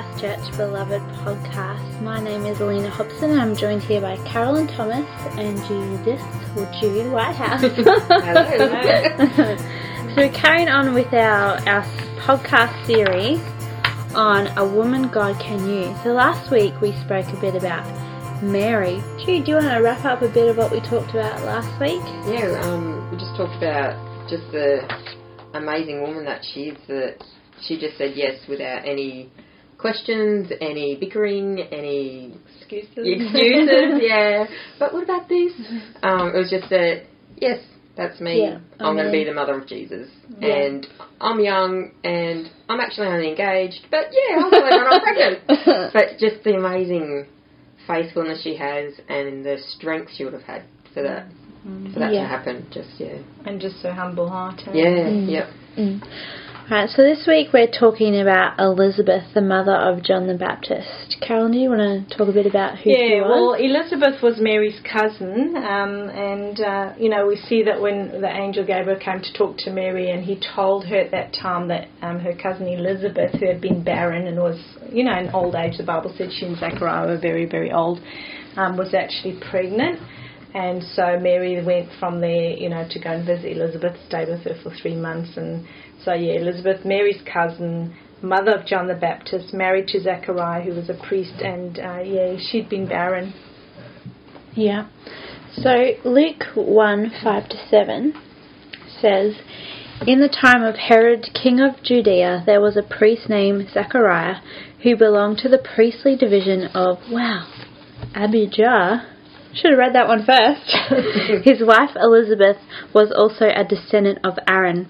House Church Beloved podcast. My name is Alina Hobson I'm joined here by Carolyn Thomas and Judith or Jude Whitehouse. Hello. so we're carrying on with our, our podcast series on A Woman God Can Use. So last week we spoke a bit about Mary. Jude, do you want to wrap up a bit of what we talked about last week? yeah, um, we just talked about just the amazing woman that she is. That she just said yes without any questions, any bickering, any Excuses. excuses. yeah, but what about this? Um, it was just that yes, that's me. Yeah, I'm going to be the mother of Jesus, Yeah. and I'm young, and I'm actually only engaged. But yeah, I'll believe when I'm pregnant. But just the amazing faithfulness she has and the strength she would have had for that for that Yeah. to happen. Just yeah, and just so humble hearted. yeah, Mm. yep. Mm. Right, so this week we're talking about Elizabeth, the mother of John the Baptist. Carolyn, do you want to talk a bit about who she Yeah, well. Elizabeth was Mary's cousin, um, and uh, you know we see that when the angel Gabriel came to talk to Mary, and he told her at that time that um, her cousin Elizabeth, who had been barren and was, you know, in old age, the Bible said she and Zechariah were very, very old, um, was actually pregnant. And so Mary went from there, you know, to go and visit Elizabeth, stayed with her for three months. And so, yeah, Elizabeth, Mary's cousin, mother of John the Baptist, married to Zechariah, who was a priest, and uh, yeah, she'd been barren. Yeah. So Luke 1 5 to 7 says, In the time of Herod, king of Judea, there was a priest named Zechariah who belonged to the priestly division of, wow, Abijah. Should have read that one first. His wife Elizabeth was also a descendant of Aaron.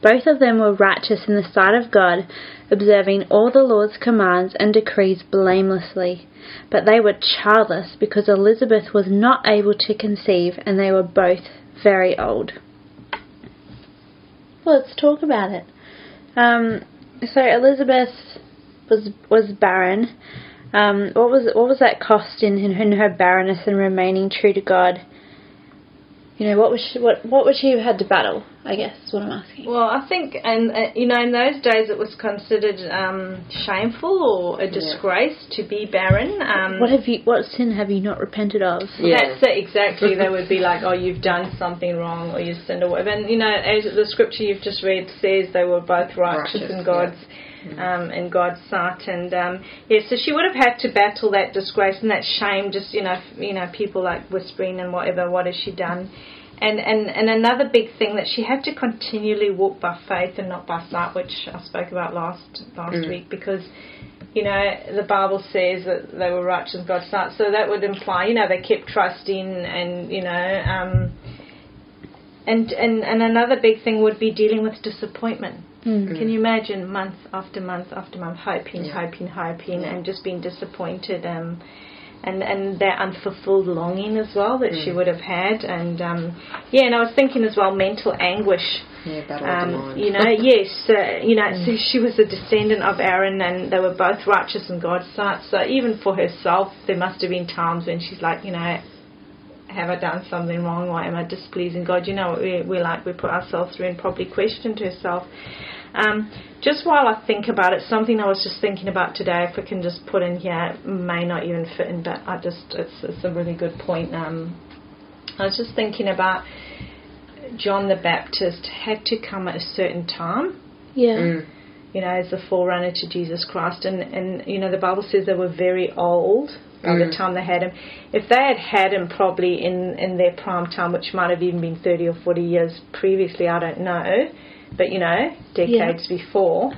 Both of them were righteous in the sight of God, observing all the Lord's commands and decrees blamelessly. But they were childless because Elizabeth was not able to conceive, and they were both very old. Well, let's talk about it. Um, so Elizabeth was was barren. Um, what was what was that cost in, in her barrenness and remaining true to God? You know, what was she, what what would she have had to battle? I guess is what I'm asking. Well, I think, and uh, you know, in those days it was considered um, shameful or a disgrace to be barren. Um, What have you? What sin have you not repented of? Yeah. That's it, exactly. they would be like, oh, you've done something wrong or you've sinned or whatever. And, you know, as the scripture you've just read says, they were both righteous, Righteous, in God's um, in God's sight. And, um, yeah, so she would have had to battle that disgrace and that shame, just, you know, you know, people like whispering and whatever, what has she done? And, and, and another big thing that she had to continually walk by faith and not by sight, which I spoke about last last Mm. week, because you know, the Bible says that they were righteous in God's sight. So that would imply, you know, they kept trusting and, you know, um, and, and, and another big thing would be dealing with disappointment. Mm. Can you imagine month after month after month hoping, Yeah. hoping, hoping, Yeah. and just being disappointed, um, and and that unfulfilled longing as well that she would have had, and um, yeah, and I was thinking as well mental anguish Yeah, battle of the um, mind. you know, yes, uh, you know, so she was a descendant of Aaron, and they were both righteous in God's sight. So even for herself, there must have been times when she's like, you know, have I done something wrong, or am I displeasing God? You know, we we like we put ourselves through and probably questioned herself. Um, just while I think about it, something I was just thinking about today, if we can just put in here, may not even fit in, but I just it's it's a really good point. Um, I was just thinking about John the Baptist had to come at a certain time, Yeah. Mm. you know, as the forerunner to Jesus Christ. And, and you know, the Bible says they were very old by the Mm. time they had him. If they had had him probably in, in their prime time, which might have even been 30 or 40 years previously, I don't know, but you know, decades before.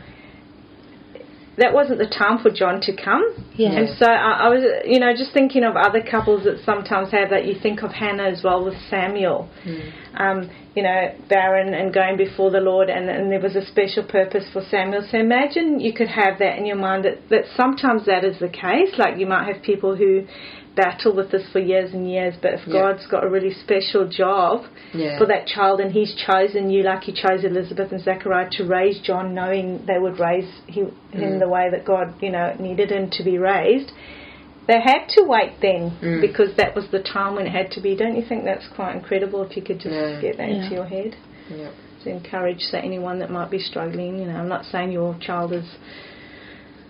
That wasn't the time for John to come. Yeah. And so I, I was, you know, just thinking of other couples that sometimes have that. You think of Hannah as well with Samuel um, you know, barren and going before the Lord, and, and there was a special purpose for Samuel. So imagine you could have that in your mind that, that sometimes that is the case. Like you might have people who battle with this for years and years, but if Yeah. God's got a really special job Yeah. for that child and He's chosen you, like He chose Elizabeth and Zechariah to raise John, knowing they would raise him Mm. the way that God, you know, needed him to be raised. They had to wait then Mm. because that was the time when it had to be. Don't you think that's quite incredible if you could just Yeah. get that Yeah. into your head? Yep. To encourage say, anyone that might be struggling, you know, I'm not saying your child is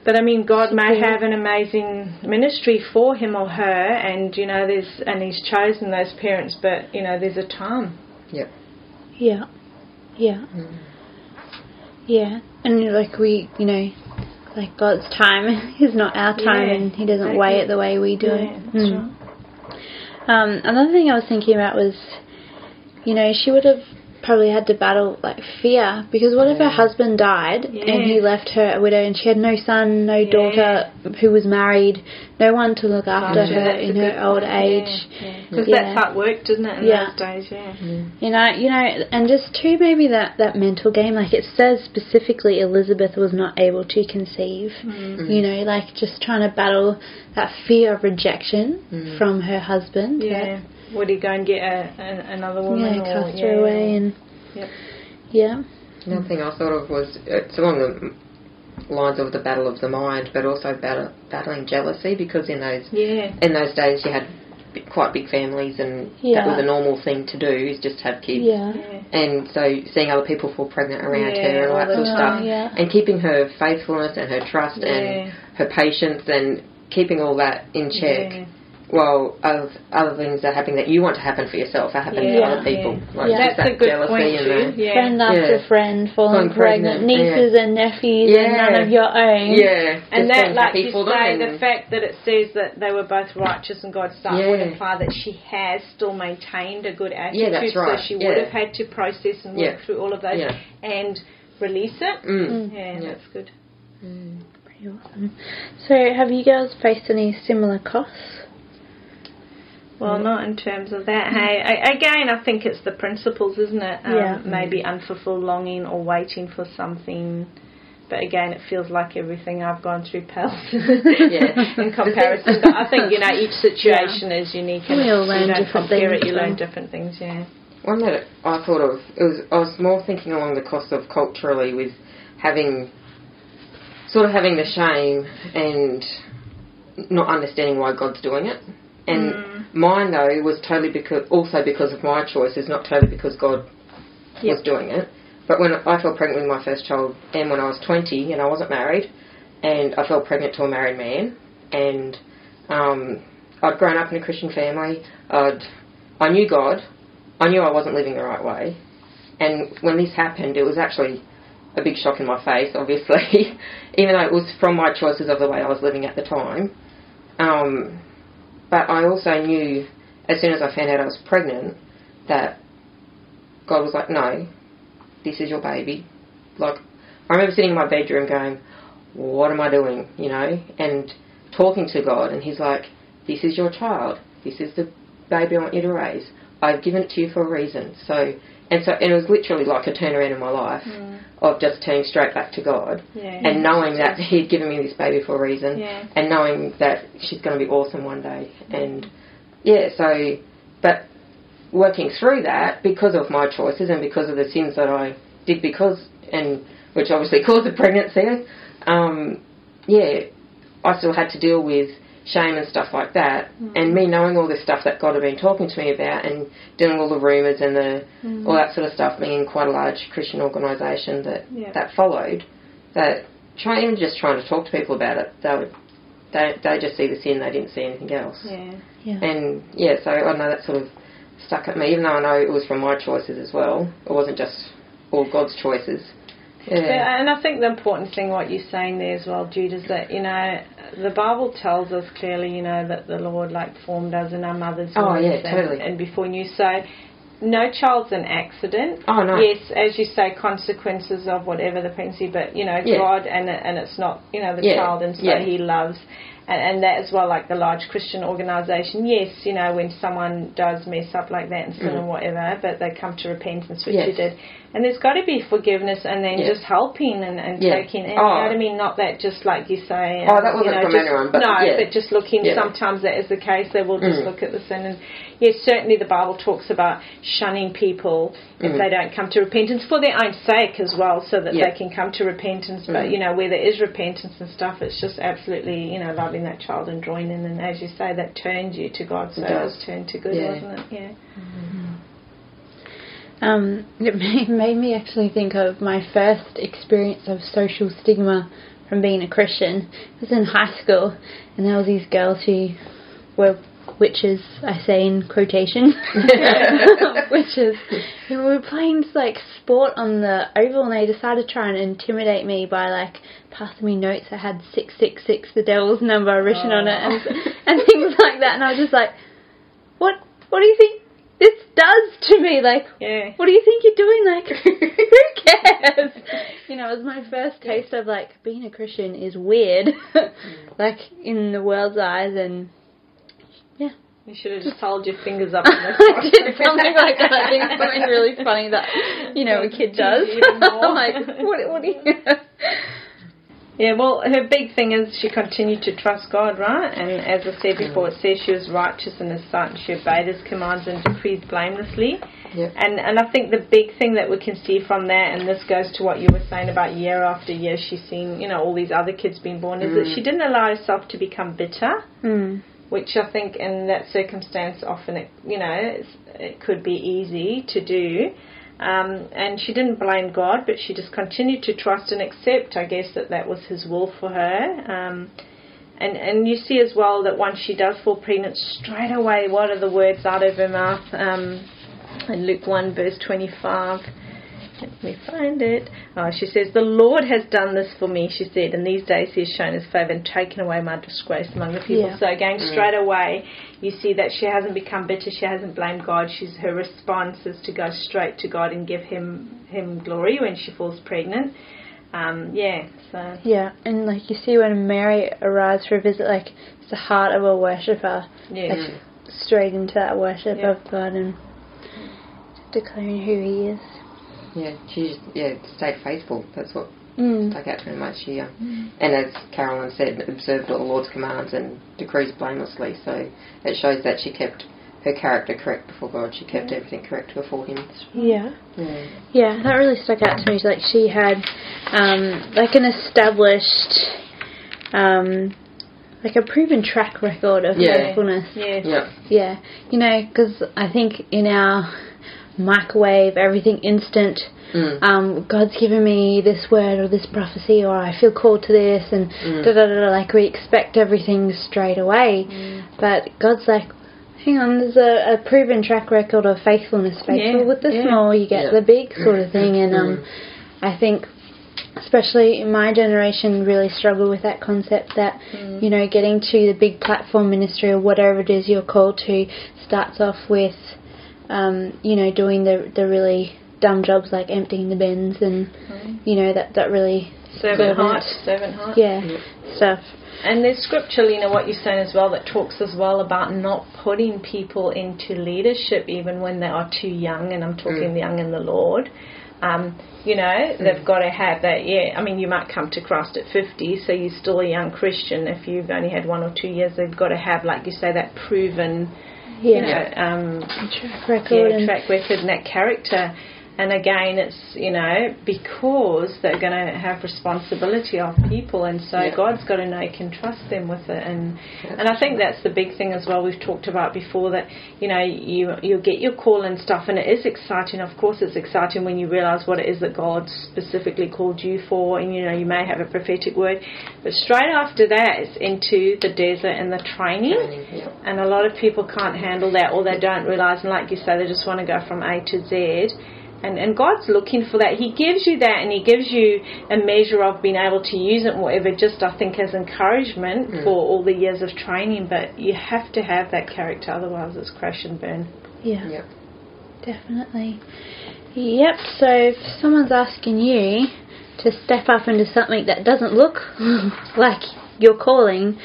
But I mean, God may Support. have an amazing ministry for him or her, and you know, there's and He's chosen those parents. But you know, there's a time. Yep. Yeah. Yeah. Yeah. And like we, you know, like God's time is not our time Yeah, and He doesn't exactly. weigh it the way we do. Yeah, Mm. right. Um, another thing I was thinking about was, you know, she would have probably had to battle like fear because what if her husband died and he left her a widow and she had no son, no Yeah. daughter who was married, no one to look after Gotcha, her in her old point, age. Because Yeah. that's how it worked, didn't it, in Yeah. those days? Yeah. You know, you know, and just too maybe that that mental game. Like it says specifically, Elizabeth was not able to conceive. Mm. You know, like just trying to battle that fear of rejection Mm. from her husband. Yeah. Would he go and get a, a, another yeah, woman? yeah or, cast yeah. her away and Yep. yeah, Another thing I thought of was it's along the lines of the battle of the mind, but also battle, battling jealousy because in those Yeah. in those days you had quite big families and that was a normal thing to do is just have kids. yeah, Yeah. And so seeing other people fall pregnant around Yeah, her and all that sort of stuff, yeah. and keeping her faithfulness and her trust Yeah. and her patience and keeping all that in check. Yeah. While other, other things are happening that you want to happen for yourself are happening Yeah, to other people. yeah. Like Yeah. That's that a good jealousy point and too. the, Yeah. friend after Yeah. friend falling Falling pregnant, pregnant, nieces and nephews, and none of your own. yeah, And just that, like you say, the fact that it says that they were both righteous in God's sight would imply that she has still maintained a good attitude. Yeah, that's right. So she Yeah. would have had to process and work Yeah. through all of those Yeah. and release it. Mm. Yeah, Yeah. that's good. Pretty awesome. So, have you girls faced any similar costs? Well, not in terms of that. Hey, I, again, I think it's the principles, isn't it? Um, Yeah. Maybe unfulfilled longing or waiting for something. But again, it feels like everything I've gone through pales Yeah. in comparison. But I think you know each situation is unique, and We all you learn don't different things, it. You learn different things. Yeah. One that I thought of it was I was more thinking along the cost of culturally with having sort of having the shame and not understanding why God's doing it. And Mm. mine though was totally because also because of my choices, not totally because God was doing it. But when I fell pregnant with my first child, and when I was 20 and I wasn't married, and I fell pregnant to a married man, and um, I'd grown up in a Christian family. I'd I knew God. I knew I wasn't living the right way. And when this happened, it was actually a big shock in my face, obviously, even though it was from my choices of the way I was living at the time. Um, but I also knew, as soon as I found out I was pregnant, that God was like, no, this is your baby. Like, I remember sitting in my bedroom going, what am I doing, you know, and talking to God, and He's like, this is your child. This is the baby I want you to raise. I've given it to you for a reason. So, and so, and it was literally like a turnaround in my life mm. Of just turning straight back to God Yeah. and knowing that He'd given me this baby for a reason, Yeah. and knowing that she's going to be awesome one day. And yeah, so, but working through that because of my choices and because of the sins that I did, because and which obviously caused the pregnancy. Um, yeah, I still had to deal with shame and stuff like that, hmm. and me knowing all this stuff that God had been talking to me about, and dealing with all the rumours and the hmm. all that sort of stuff, being in quite a large Christian organisation that Yeah. that followed, that trying even just trying to talk to people about it, they would they they just see the sin, they didn't see anything else. Yeah. Yeah. And yeah, so I know that sort of stuck at me, even though I know it was from my choices as well. It wasn't just all God's choices. Yeah. Yeah, and I think the important thing, what you're saying there as well, Jude, is that you know the Bible tells us clearly, you know, that the Lord like formed us in our mother's Oh, womb yeah, and, totally. and before you. So no child's an accident. Oh, no. Yes, as you say, consequences of whatever the pregnancy, but you know, Yeah. God and and it's not you know the Yeah, child, and so yeah. He loves. And, and that as well, like the large Christian organisation. Yes, you know when someone does mess up like that and sin Mm. or whatever, but they come to repentance, which Yes. you did, and there's got to be forgiveness and then Yeah. just helping and, and Yeah. taking and Oh. you know what I mean not that just like you say Oh, that wasn't you know, from just, anyone, but no yeah. but just looking Yeah. sometimes that is the case they will just Mm. look at the sin and yes certainly the Bible talks about shunning people if Mm. they don't come to repentance for their own sake as well so that Yeah. they can come to repentance but Mm. you know where there is repentance and stuff it's just absolutely you know loving that child and drawing in and as you say that turns you to God so It it, does. was turned to good Yeah. wasn't it yeah Um, it made me actually think of my first experience of social stigma from being a Christian. I was in high school, and there was these girls who were witches. I say in quotation, witches, who were playing like sport on the oval, and they decided to try and intimidate me by like passing me notes that had six six six, the devil's number, written on it, and and things like that. And I was just like, what? What do you think? This does to me, like, Yeah. what do you think you're doing? Like, who cares? You know, it was my first taste of like being a Christian is weird, like in the world's eyes, and yeah. You should have just held your fingers up. In the I did something like that. I think something really funny that you know a kid does. I'm like, what? What do you? Yeah, well, her big thing is she continued to trust God, right? And as I said before, it says she was righteous in His sight and she obeyed His commands and decrees blamelessly. Yep. And and I think the big thing that we can see from that, and this goes to what you were saying about year after year, she's seen you know all these other kids being born, is that she didn't allow herself to become bitter, Hmm. which I think in that circumstance often it you know it could be easy to do. Um, and she didn't blame God, but she just continued to trust and accept, I guess, that that was His will for her. Um, and and you see as well that once she does fall pregnant, straight away, what are the words out of her mouth? Um, in Luke 1, verse 25. Let me find it. Oh, she says, The Lord has done this for me, she said. In these days he has shown his favour and taken away my disgrace among the people. Yeah. So again, straight away, you see that she hasn't become bitter. She hasn't blamed God. She's Her response is to go straight to God and give him, him glory when she falls pregnant. Um, yeah, so... Yeah, and like you see when Mary arrives for a visit, like it's the heart of a worshipper, Yeah. like straight into that worship Yeah. of God and declaring who He is. Yeah, she just, yeah stayed faithful. That's what Mm. stuck out to me most. She, uh, and as Carolyn said, observed all the Lord's commands and decrees blamelessly. So it shows that she kept her character correct before God. She kept everything correct before Him. Yeah. Yeah. Yeah, that really stuck out to me. Like she had, um, like an established, um, like a proven track record of Yeah. faithfulness. Yeah. Yeah. Yeah, you know, because I think in our microwave, everything instant. Mm. Um, God's given me this word or this prophecy, or I feel called to this, and Mm. da da da. da, Like we expect everything straight away, but God's like, hang on, there's a, a proven track record of faithfulness. Faithful Yeah, with the yeah. small, you get Yeah. the big sort of thing, and um, Mm. I think especially in my generation really struggle with that concept that Mm. you know getting to the big platform ministry or whatever it is you're called to starts off with um, you know doing the the really dumb jobs like emptying the bins and you know that that really Servant Servant. heart. Servant heart. yeah Yep. stuff And there's scripture, you know, what you're saying as well, that talks as well about not putting people into leadership even when they are too young, and I'm talking Mm. young in the Lord. Um, you know, they've got to have that, yeah. I mean, you might come to Christ at 50, so you're still a young Christian. If you've only had one or two years, they've got to have, like you say, that proven, yeah, you know, um, track record yeah, and track record and that character. And again, it's you know because they're going to have responsibility of people, and so Yeah. God's got to know He can trust them with it. And That's and I think that's the big thing as well. We've talked about before that you know you you get your call and stuff, and it is exciting. Of course, it's exciting when you realise what it is that God specifically called you for, and you know you may have a prophetic word, but straight after that, it's into the desert and the training. Training, yeah. And a lot of people can't handle that or they don't realise, and like you say, they just want to go from A to Z. And, and God's looking for that. He gives you that and He gives you a measure of being able to use it and whatever, just I think as encouragement Mm. for all the years of training. But you have to have that character, otherwise it's crash and burn. yeah Yep. definitely yep so if someone's asking you to step up into something that doesn't look like your calling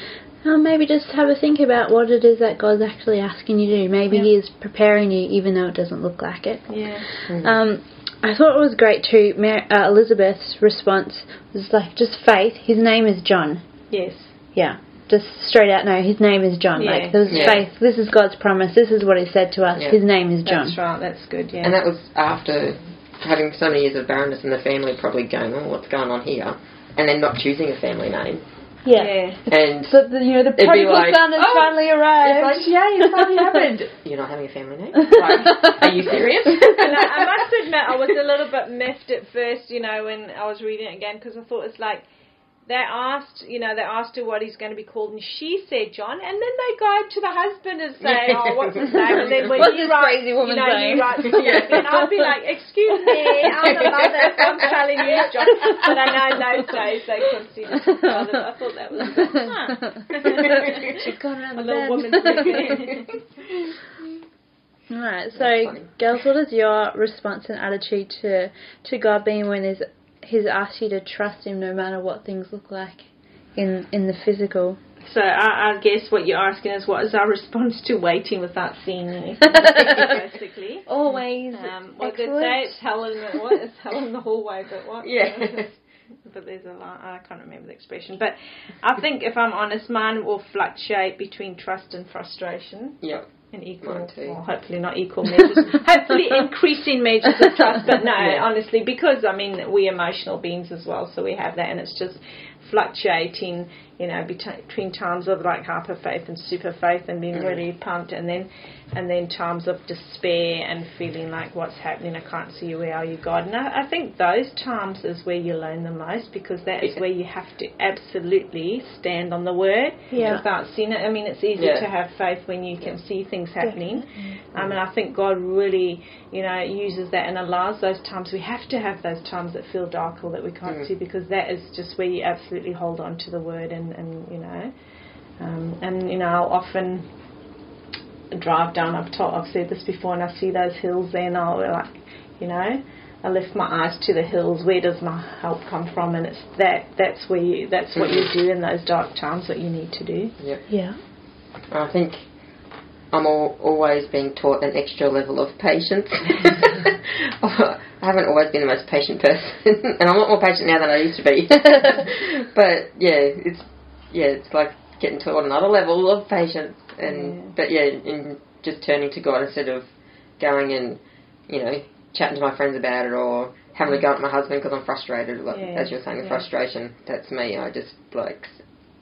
uh, maybe just have a think about what it is that God's actually asking you to do. Maybe Yeah. He is preparing you, even though it doesn't look like it. Yeah. Um, I thought it was great too. Mar- uh, Elizabeth's response was like just faith. His name is John. Yes. Yeah, just straight out. No, his name is John. Yeah. Like there's Yeah. faith. This is God's promise. This is what He said to us. Yeah. His name is John. That's right. That's good. Yeah. And that was after having so many years of barrenness and the family probably going, oh, what's going on here? And then not choosing a family name. Yeah. yeah. And So the, you know the It'd prodigal like, son has "Oh, finally arrived. it's like, yeah, it finally happened. You're not having a family name? Like, are you serious? and I, I must admit, I was a little bit miffed at first, you know, when I was reading it again, because I thought it's like, they asked, you know, they asked her what he's going to be called, and she said John. And then they go to the husband and say, "Oh, what's his name?" And then when What's he this writes, crazy woman you know, saying? he writes, and I'd be like, "Excuse me, I'm the mother. I'm telling you, John." But I know in those days they considered his brothers. I thought that was huh. She's gone around a little woman. Alright, so girls, what is your response and attitude to to God being when He's He's asked you to trust Him no matter what things look like in in the physical? So I, I guess what you're asking is what is our response to waiting without seeing anything, basically. Always. Um, well, they excellent. say it's hell in the what? It's hell in the hallway, but what? Yeah. but there's a line. I can't remember the expression. But I think, if I'm honest, mine will fluctuate between trust and frustration Yep. In equal, well, hopefully not equal measures. hopefully increasing measures of trust, but no, Yeah. honestly, because I mean we're emotional beings as well, so we have that, and it's just fluctuating. You know, between times of like hyper faith and super faith, and being Mm. really pumped, and then and then times of despair and feeling like what's happening, I can't see you, where are you, God? And I, I think those times is where you learn the most because that is Yeah. where you have to absolutely stand on the word Yeah. without seeing it. I mean, it's easy Yeah. to have faith when you can see things happening. Um, and I think God really, you know, uses that and allows those times. We have to have those times that feel dark or that we can't Mm. see because that is just where you absolutely hold on to the word and, and you know, um, and you know, I'll often drive down. I've told, I've said this before, and I see those hills there, and I'll like, you know. I lift my eyes to the hills. Where does my help come from? And it's that. That's where you. That's what you do in those dark times. What you need to do. Yep. Yeah. I think I'm all, always being taught an extra level of patience. I haven't always been the most patient person, and I'm a lot more patient now than I used to be. but yeah, it's yeah, it's like getting taught another level of patience, and Yeah. but yeah, in just turning to God instead of going and you know chatting to my friends about it or having to go at my husband because I'm frustrated. Like Yeah, as you were saying, the yeah. frustration. That's me. I just like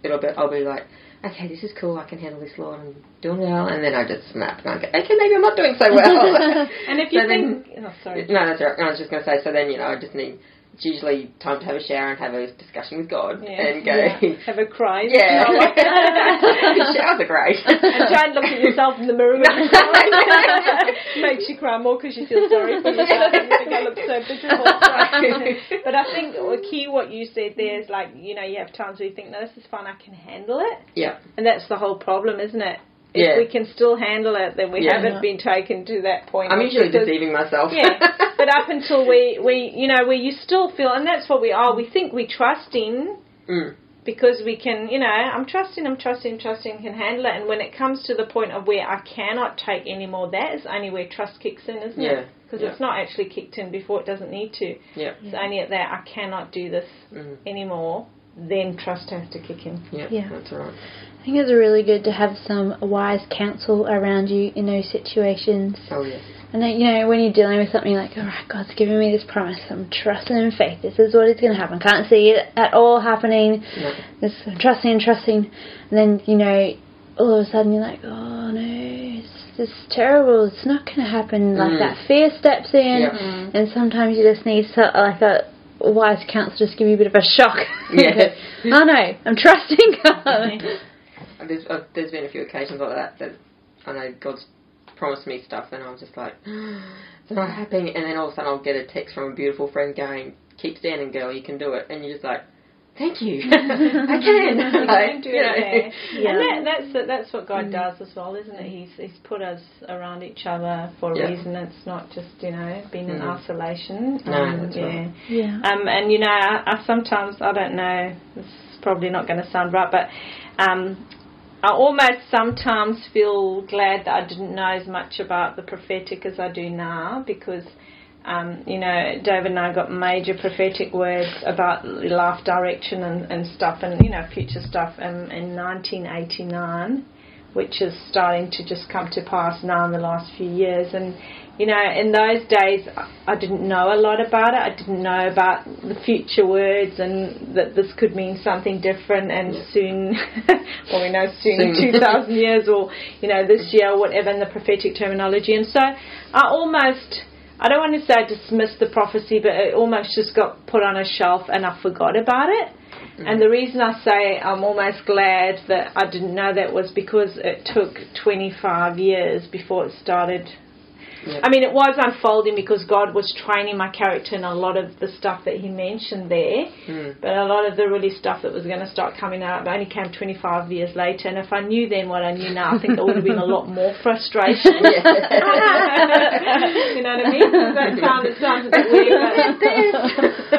it'll be. I'll be like okay, this is cool, I can handle this, Lord, I'm doing well, and then I just snap and I go, okay, maybe I'm not doing so well. And if you So then- think, oh, sorry. no, that's right. I was just going to say, so then, you know, I just need, it's usually time to have a shower and have a discussion with God Yeah. and go, Yeah. Have a cry. yeah. Oh what- Showers are great. and try and look at yourself in the mirror when you cry. Makes you cry more because you feel sorry for yourself and you think I look so miserable. but I think the key what you said there is like, you know, you have times where you think, no, this is fine, I can handle it. yeah. And that's the whole problem, isn't it? If Yeah. we can still handle it, then we Yeah. haven't been taken to that point. I'm usually Because- deceiving myself. yeah, but up until we, we, you know, where you still feel, and that's what we are. We think we trusting Mm. because we can, you know, I'm trusting, I'm trusting, trusting, can handle it. And when it comes to the point of where I cannot take any more, that is only where trust kicks in, isn't Yeah, it? Because yeah. it's not actually kicked in before it doesn't need to. Yeah. It's only at that I cannot do this Mm. anymore. Then trust has to kick in. Yeah. Yeah. That's right. I think it's really good to have some wise counsel around you in those situations. Oh, yes. And then, you know, when you're dealing with something like, all right, God's giving me this promise. I'm trusting in faith. This is what is going to happen. Can't see it at all happening. No. This, I'm trusting and trusting. And then, you know, all of a sudden you're like, oh no, it's, this is terrible. It's not going to happen. Like Mm. that fear steps in. Yeah. And sometimes you just need so, like a wise counsel just give you a bit of a shock. Yes. oh no, I'm trusting God. There's, uh, there's been a few occasions like that that I know God's promised me stuff, and I'm just like, it's not happening. And then all of a sudden, I'll get a text from a beautiful friend going, "Keep standing, girl. You can do it." And you're just like, "Thank you, I can." You can do you it, Yeah. And that, that's that's what God does as well, isn't it? He's He's put us around each other for a Yeah. reason. It's not just you know being in Mm. isolation. No, Um, that's yeah. right. Yeah. Um, and you know, I, I sometimes I don't know. This is probably not going to sound right, but um, I almost sometimes feel glad that I didn't know as much about the prophetic as I do now because. Um, you know, David and I got major prophetic words about life direction and, and stuff, and you know, future stuff in, in 1989, which is starting to just come to pass now in the last few years. And you know, in those days, I- I didn't know a lot about it. I didn't know about the future words and that this could mean something different. And Yeah. soon, well, we know soon, Soon. 2,000 years, or you know, this year, or whatever, in the prophetic terminology. And so, I almost. I don't want to say I dismissed the prophecy, but it almost just got put on a shelf and I forgot about it. And the reason I say I'm almost glad that I didn't know that was because it took 25 years before it started. Yep. I mean, it was unfolding because God was training my character in a lot of the stuff that He mentioned there, Mm. but a lot of the really stuff that was going to start coming out only came 25 years later. And if I knew then what I knew now, I think there would have been a lot more frustration. you know what I mean? That sound, it sounds a bit weird,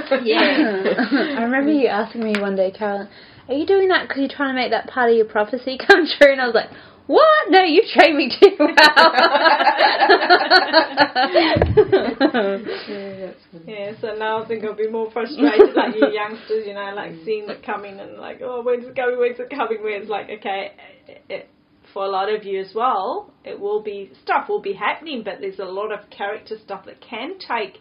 but Yeah. I remember you asking me one day, Carolyn, are you doing that because you're trying to make that part of your prophecy come true? And I was like, what? No, you've trained me too well. Yeah, so now I think I'll be more frustrated, like you youngsters, you know, like seeing it coming and like, oh, when's it coming, when's it coming, where it's like, okay, it, it, for a lot of you as well, it will be, stuff will be happening, but there's a lot of character stuff that can take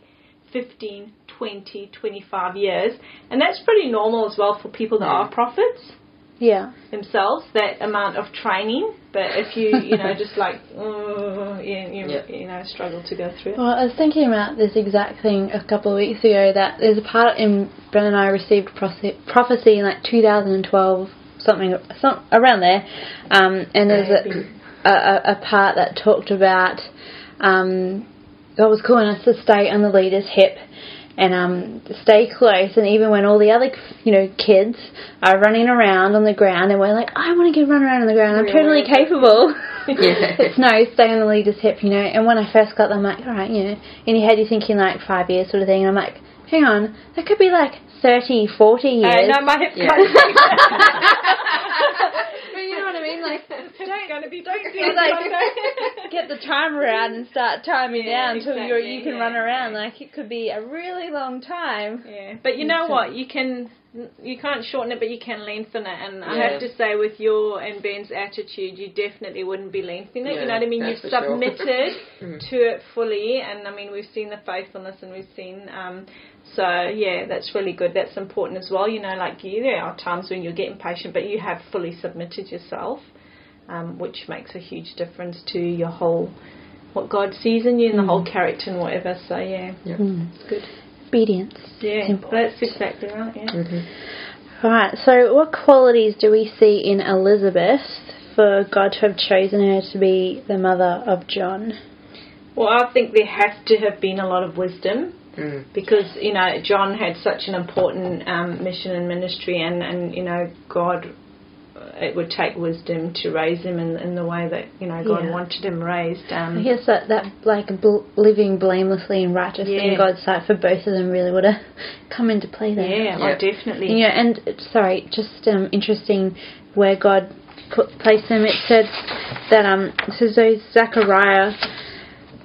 15, 20, 25 years, and that's pretty normal as well for people that are prophets yeah. themselves, that amount of training, but if you, you know, just like, uh, you, you, Yeah. you know, struggle to go through it. Well, I was thinking about this exact thing a couple of weeks ago that there's a part in Bren and I received prophecy, prophecy in like 2012, something some, around there, um, and there's a, a, a- a part that talked about um, God was calling us to stay on the leader's hip and um, stay close. And even when all the other, you know, kids are running around on the ground, and we're like, I want to get run around on the ground. I'm totally capable. Yeah. it's no, stay on the leader's hip, you know. And when I first got them, I'm like, all right, you know. In your head, you're thinking like five years sort of thing. And I'm like, hang on, that could be like 30, 40 years. Uh, no, my hip Yeah. But you know what I mean? Like, don't going to be don't fixing like get the timer out and start timing Yeah, down until you're, exactly, you can yeah. run around. Like it could be a really long time. Yeah, but you know what? You can you can't shorten it, but you can lengthen it. And I have to say, with your and Ben's attitude, you definitely wouldn't be lengthening it. you know what I mean? You've for sure. submitted Mhm. to it fully, and I mean we've seen the faithfulness, and we've seen. Um, so yeah, that's really good. That's important as well. You know, like you, there are times when you're getting patient, but you have fully submitted yourself, um, which makes a huge difference to your whole. What God sees in you and the whole character and whatever. So yeah, Yeah. Mm. it's good. Obedience. Yeah, that's exactly right. Yeah. Mhm. Right. So, what qualities do we see in Elizabeth for God to have chosen her to be the mother of John? Well, I think there has to have been a lot of wisdom Mm. because you know John had such an important um, mission and ministry, and and you know God, it would take wisdom to raise him in, in the way that you know God Yeah. wanted him raised. Um, I guess that that like bl- living blamelessly and righteous Yeah. in God's sight for both of them really would have come into play there. yeah, Yeah. oh, definitely. Yeah, and uh, sorry, just um, interesting where God put placed them. It said that um, it says so Zachariah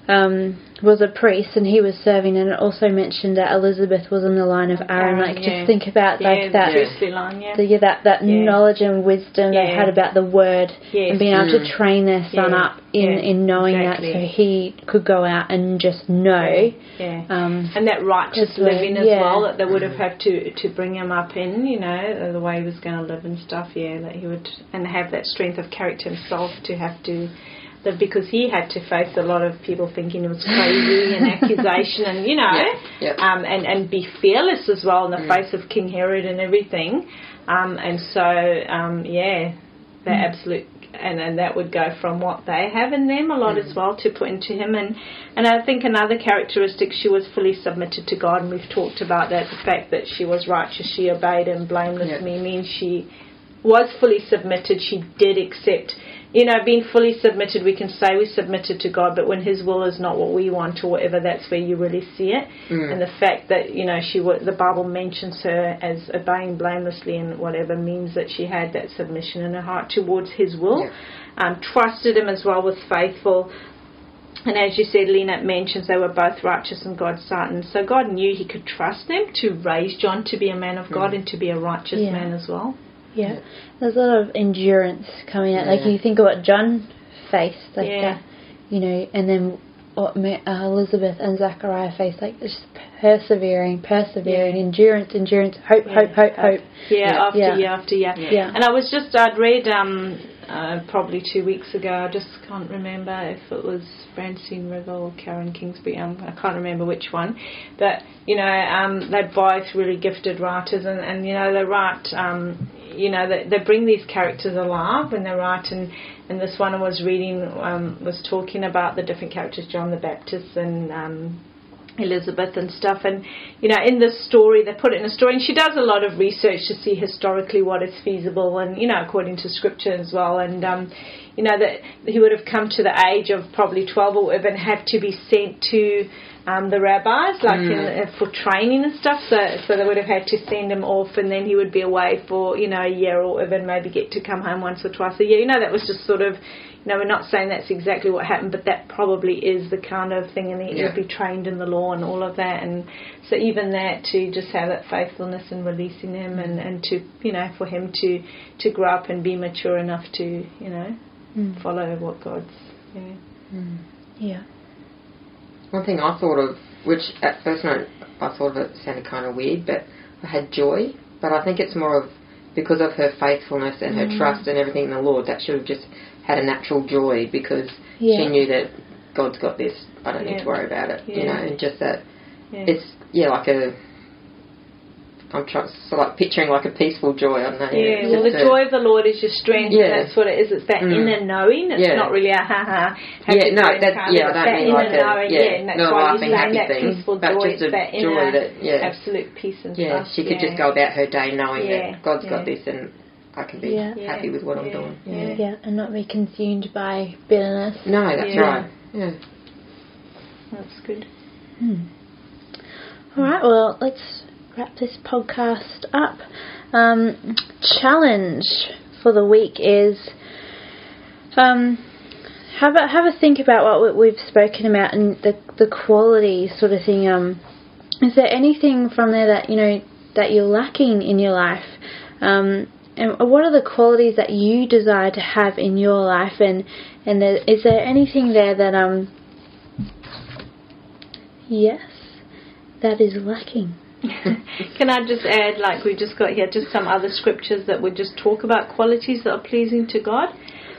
um was a priest and he was serving, and it also mentioned that Elizabeth was in the line of Aaron. Aaron, like, yeah. just think about yeah, like that. the line, yeah. The, yeah, that that Yeah. knowledge and wisdom they had about the word Yes. and being able Mm. to train their son Yeah. up in, Yeah, in knowing exactly. that so he could go out and just know yeah. um, and that righteous Just living as yeah. well that they would have had to to bring him up in, you know, the way he was going to live and stuff. Yeah, that he would and have that strength of character himself to have to live because he had to face a lot of people thinking he was crazy and accusation and you know, Yeah, yeah. um, and and be fearless as well in the Mm. face of King Herod and everything. Um, and so um, yeah, the absolute and, and that would go from what they have in them a lot as well to put into him and and I think another characteristic she was fully submitted to God and we've talked about that the fact that she was righteous she obeyed and blameless Yeah. me means she was fully submitted she did accept you know being fully submitted we can say we submitted to God but when his will is not what we want or whatever that's where you really see it Mm. and the fact that you know she the Bible mentions her as obeying blamelessly and whatever means that she had that submission in her heart towards His will, Yeah. um, trusted Him as well, was faithful. And as you said, Lena mentions they were both righteous in God's sight, and so God knew He could trust them to raise John to be a man of God and to be a righteous Yeah. man as well. Yeah, there's a lot of endurance coming out. Like you think of what John faced, like Yeah. that, you know, and then what uh, Elizabeth and Zachariah faced, like just persevering, persevering, Yeah. endurance, endurance, hope, hope, hope, hope. Yeah, Yeah. after Yeah. year after year. Yeah. Yeah. And I was just, I'd read um, uh, probably two weeks ago. I just can't remember if it was Francine River or Karen Kingsbury. Um, I can't remember which one. But, you know, um, they're both really gifted writers and, and you know, they write, um, you know, they, they bring these characters alive when they write. And, and this one I was reading um, was talking about the different characters, John the Baptist and um, Elizabeth and stuff. And, you know, in this story, they put it in a story, and she does a lot of research to see historically what is feasible and, you know, according to scripture as well. And, um, you know, that he would have come to the age of probably 12 or and have to be sent to um, the rabbis, like in, uh, for training and stuff. So, so they would have had to send him off, and then he would be away for you know a year or and maybe get to come home once or twice a year. You know, that was just sort of. You know, we're not saying that's exactly what happened, but that probably is the kind of thing, and he Yeah. would be trained in the law and all of that, and so even that to just have that faithfulness and releasing him, and, and to you know for him to to grow up and be mature enough to you know Mm. follow what God's yeah. Yeah. One thing I thought of, which at first I, I thought of it sounded kind of weird, but I had joy. But I think it's more of because of her faithfulness and her mm. trust and everything in the Lord that she would have just had a natural joy because Yeah. she knew that God's got this. I don't need to worry about it. You know, and just that Yeah. it's yeah like a. I'm trying so like picturing like a peaceful joy. I don't know. Yeah, it's well, the a- joy of the Lord is your strength, Yeah. that's what it is. It's that Mm. inner knowing. It's Yeah. not really a ha ha. Yeah, no, happy that, kind yeah, I don't that mean inner like a, knowing, yeah, and that's not a why laughing, happy saying that thing, peaceful but joy. just a that joy inner, that, yeah, absolute peace and yeah, trust. she could yeah. just go about her day knowing Yeah, that God's got this and I can be Yeah. Yeah, happy with what I'm doing. yeah. Yeah, and not be consumed by bitterness. No, that's Yeah. right. Yeah. That's good. Hmm. All right, well, let's wrap this podcast up. Um, challenge for the week is um, have a have a think about what we- we've spoken about and the the quality sort of thing. Um, is there anything from there that you know that you're lacking in your life? Um, and what are the qualities that you desire to have in your life? And and there, is there anything there that um Yes, that is lacking. Can I just add, like we just got here, just some other scriptures that would just talk about qualities that are pleasing to God.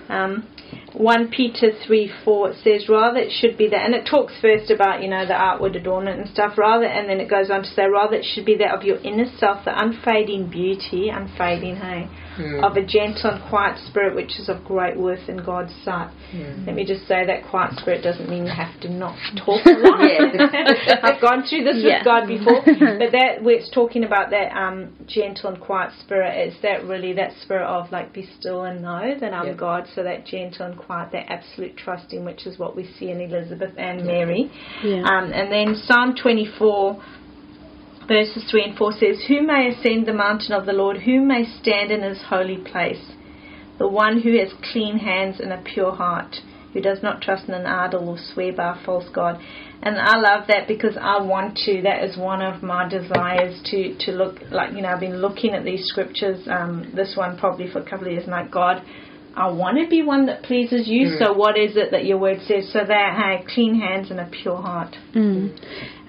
Um, 1 Peter 3 4 it says, rather it should be that, and it talks first about, you know, the outward adornment and stuff, rather, and then it goes on to say, rather it should be that of your inner self, the unfading beauty, unfading, hey, Mm. of a gentle and quiet spirit, which is of great worth in God's sight. Mm. Let me just say that quiet spirit doesn't mean you have to not talk a lot. Yeah. I've gone through this Yeah. with God before, but that where it's talking about that um, gentle and quiet spirit, it's that really that spirit of like be still and know that I'm Yeah. God. So that gentle and quiet, that absolute trusting, which is what we see in Elizabeth and Mary. Yeah. Um, and then Psalm 24, verses 3 and 4 says, Who may ascend the mountain of the Lord? Who may stand in his holy place? The one who has clean hands and a pure heart, who does not trust in an idol or swear by a false God. And I love that because I want to. That is one of my desires to, to look like, you know, I've been looking at these scriptures, um, this one probably for a couple of years, and like, God, I want to be one that pleases you. Mm. So what is it that your word says? So that, I have clean hands and a pure heart. Mm.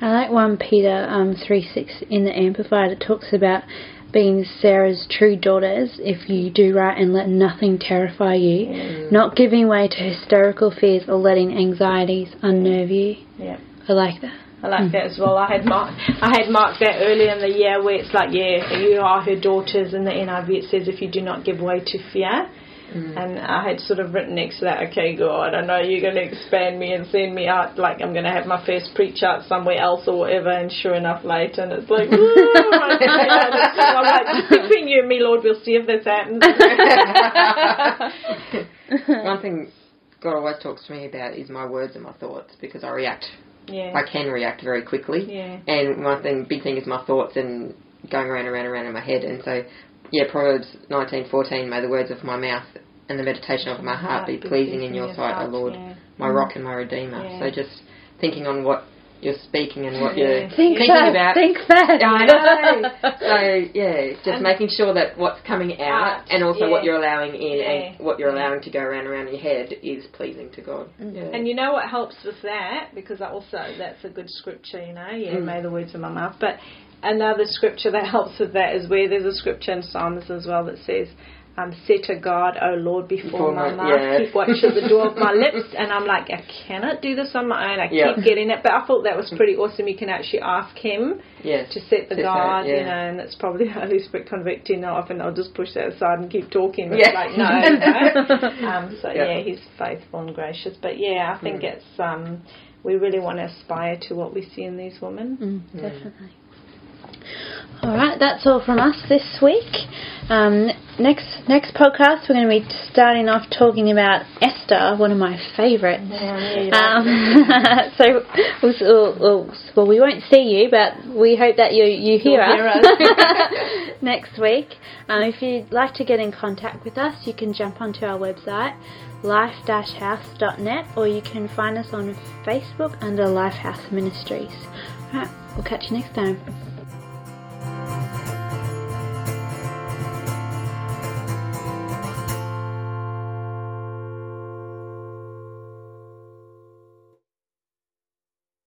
I like 1 Peter um, 3 6 in the Amplified. It talks about being Sarah's true daughters if you do right and let nothing terrify you, not giving way to hysterical fears or letting anxieties unnerve you. Yeah. I like that. I like that as well. I had marked, I had marked that earlier in the year where it's like, yeah, you are her daughters. In the NIV it says if you do not give way to fear. Mm. And I had sort of written next to that, okay, God, I know you're going to expand me and send me out, like I'm going to have my first preach out somewhere else or whatever. And sure enough, later, and it's like, ooh, okay, no, I'm like, just between you and me, Lord, we'll see if this happens. One thing God always talks to me about is my words and my thoughts because I react. yeah. I can react very quickly. Yeah. And one thing, big thing is my thoughts and going around and around and around in my head. And so, yeah, Proverbs nineteen fourteen. May the words of my mouth and the meditation of my heart be pleasing in your sight, O Lord, Yeah. my rock and my redeemer. Yeah. So just thinking on what you're speaking and what Yeah. you're Think thinking fast, about. think fast. I know. so yeah, just And- making sure that what's coming out Out, and also what you're allowing in and what you're allowing to go around around your head is pleasing to God. Mm. Yeah. And you know what helps with that? Because also, that's a good scripture, you know, yeah, Mm. may the words of my mouth. But another scripture that helps with that is where there's a scripture in Psalms as well that says, um, set a guard, O Lord, before, Before my my- mouth. yeah. Keep watch at the door of my lips. And I'm like, I cannot do this on my own. I Yeah. keep getting it. But I thought that was pretty awesome. You can actually ask Him Yeah. to set the To say it, guard, you know, and that's probably the Holy Spirit convicting. Now, often I'll just push that aside and keep talking. But Yeah. like, no, no. Um, so, Yeah. yeah, He's faithful and gracious. But, yeah, I think Mm. it's, um, we really want to aspire to what we see in these women. Mm, definitely. All right, that's all from us this week. Um, next next podcast, we're going to be starting off talking about Esther, one of my favourites. Um, so, we'll, we'll, we'll- we won't see you, but we hope that you you hear You'll us, hear next week. Um, if you'd like to get in contact with us, you can jump onto our website, life-house.net, or you can find us on Facebook under Lifehouse Ministries. All right, we'll catch you next time. ハハハハ!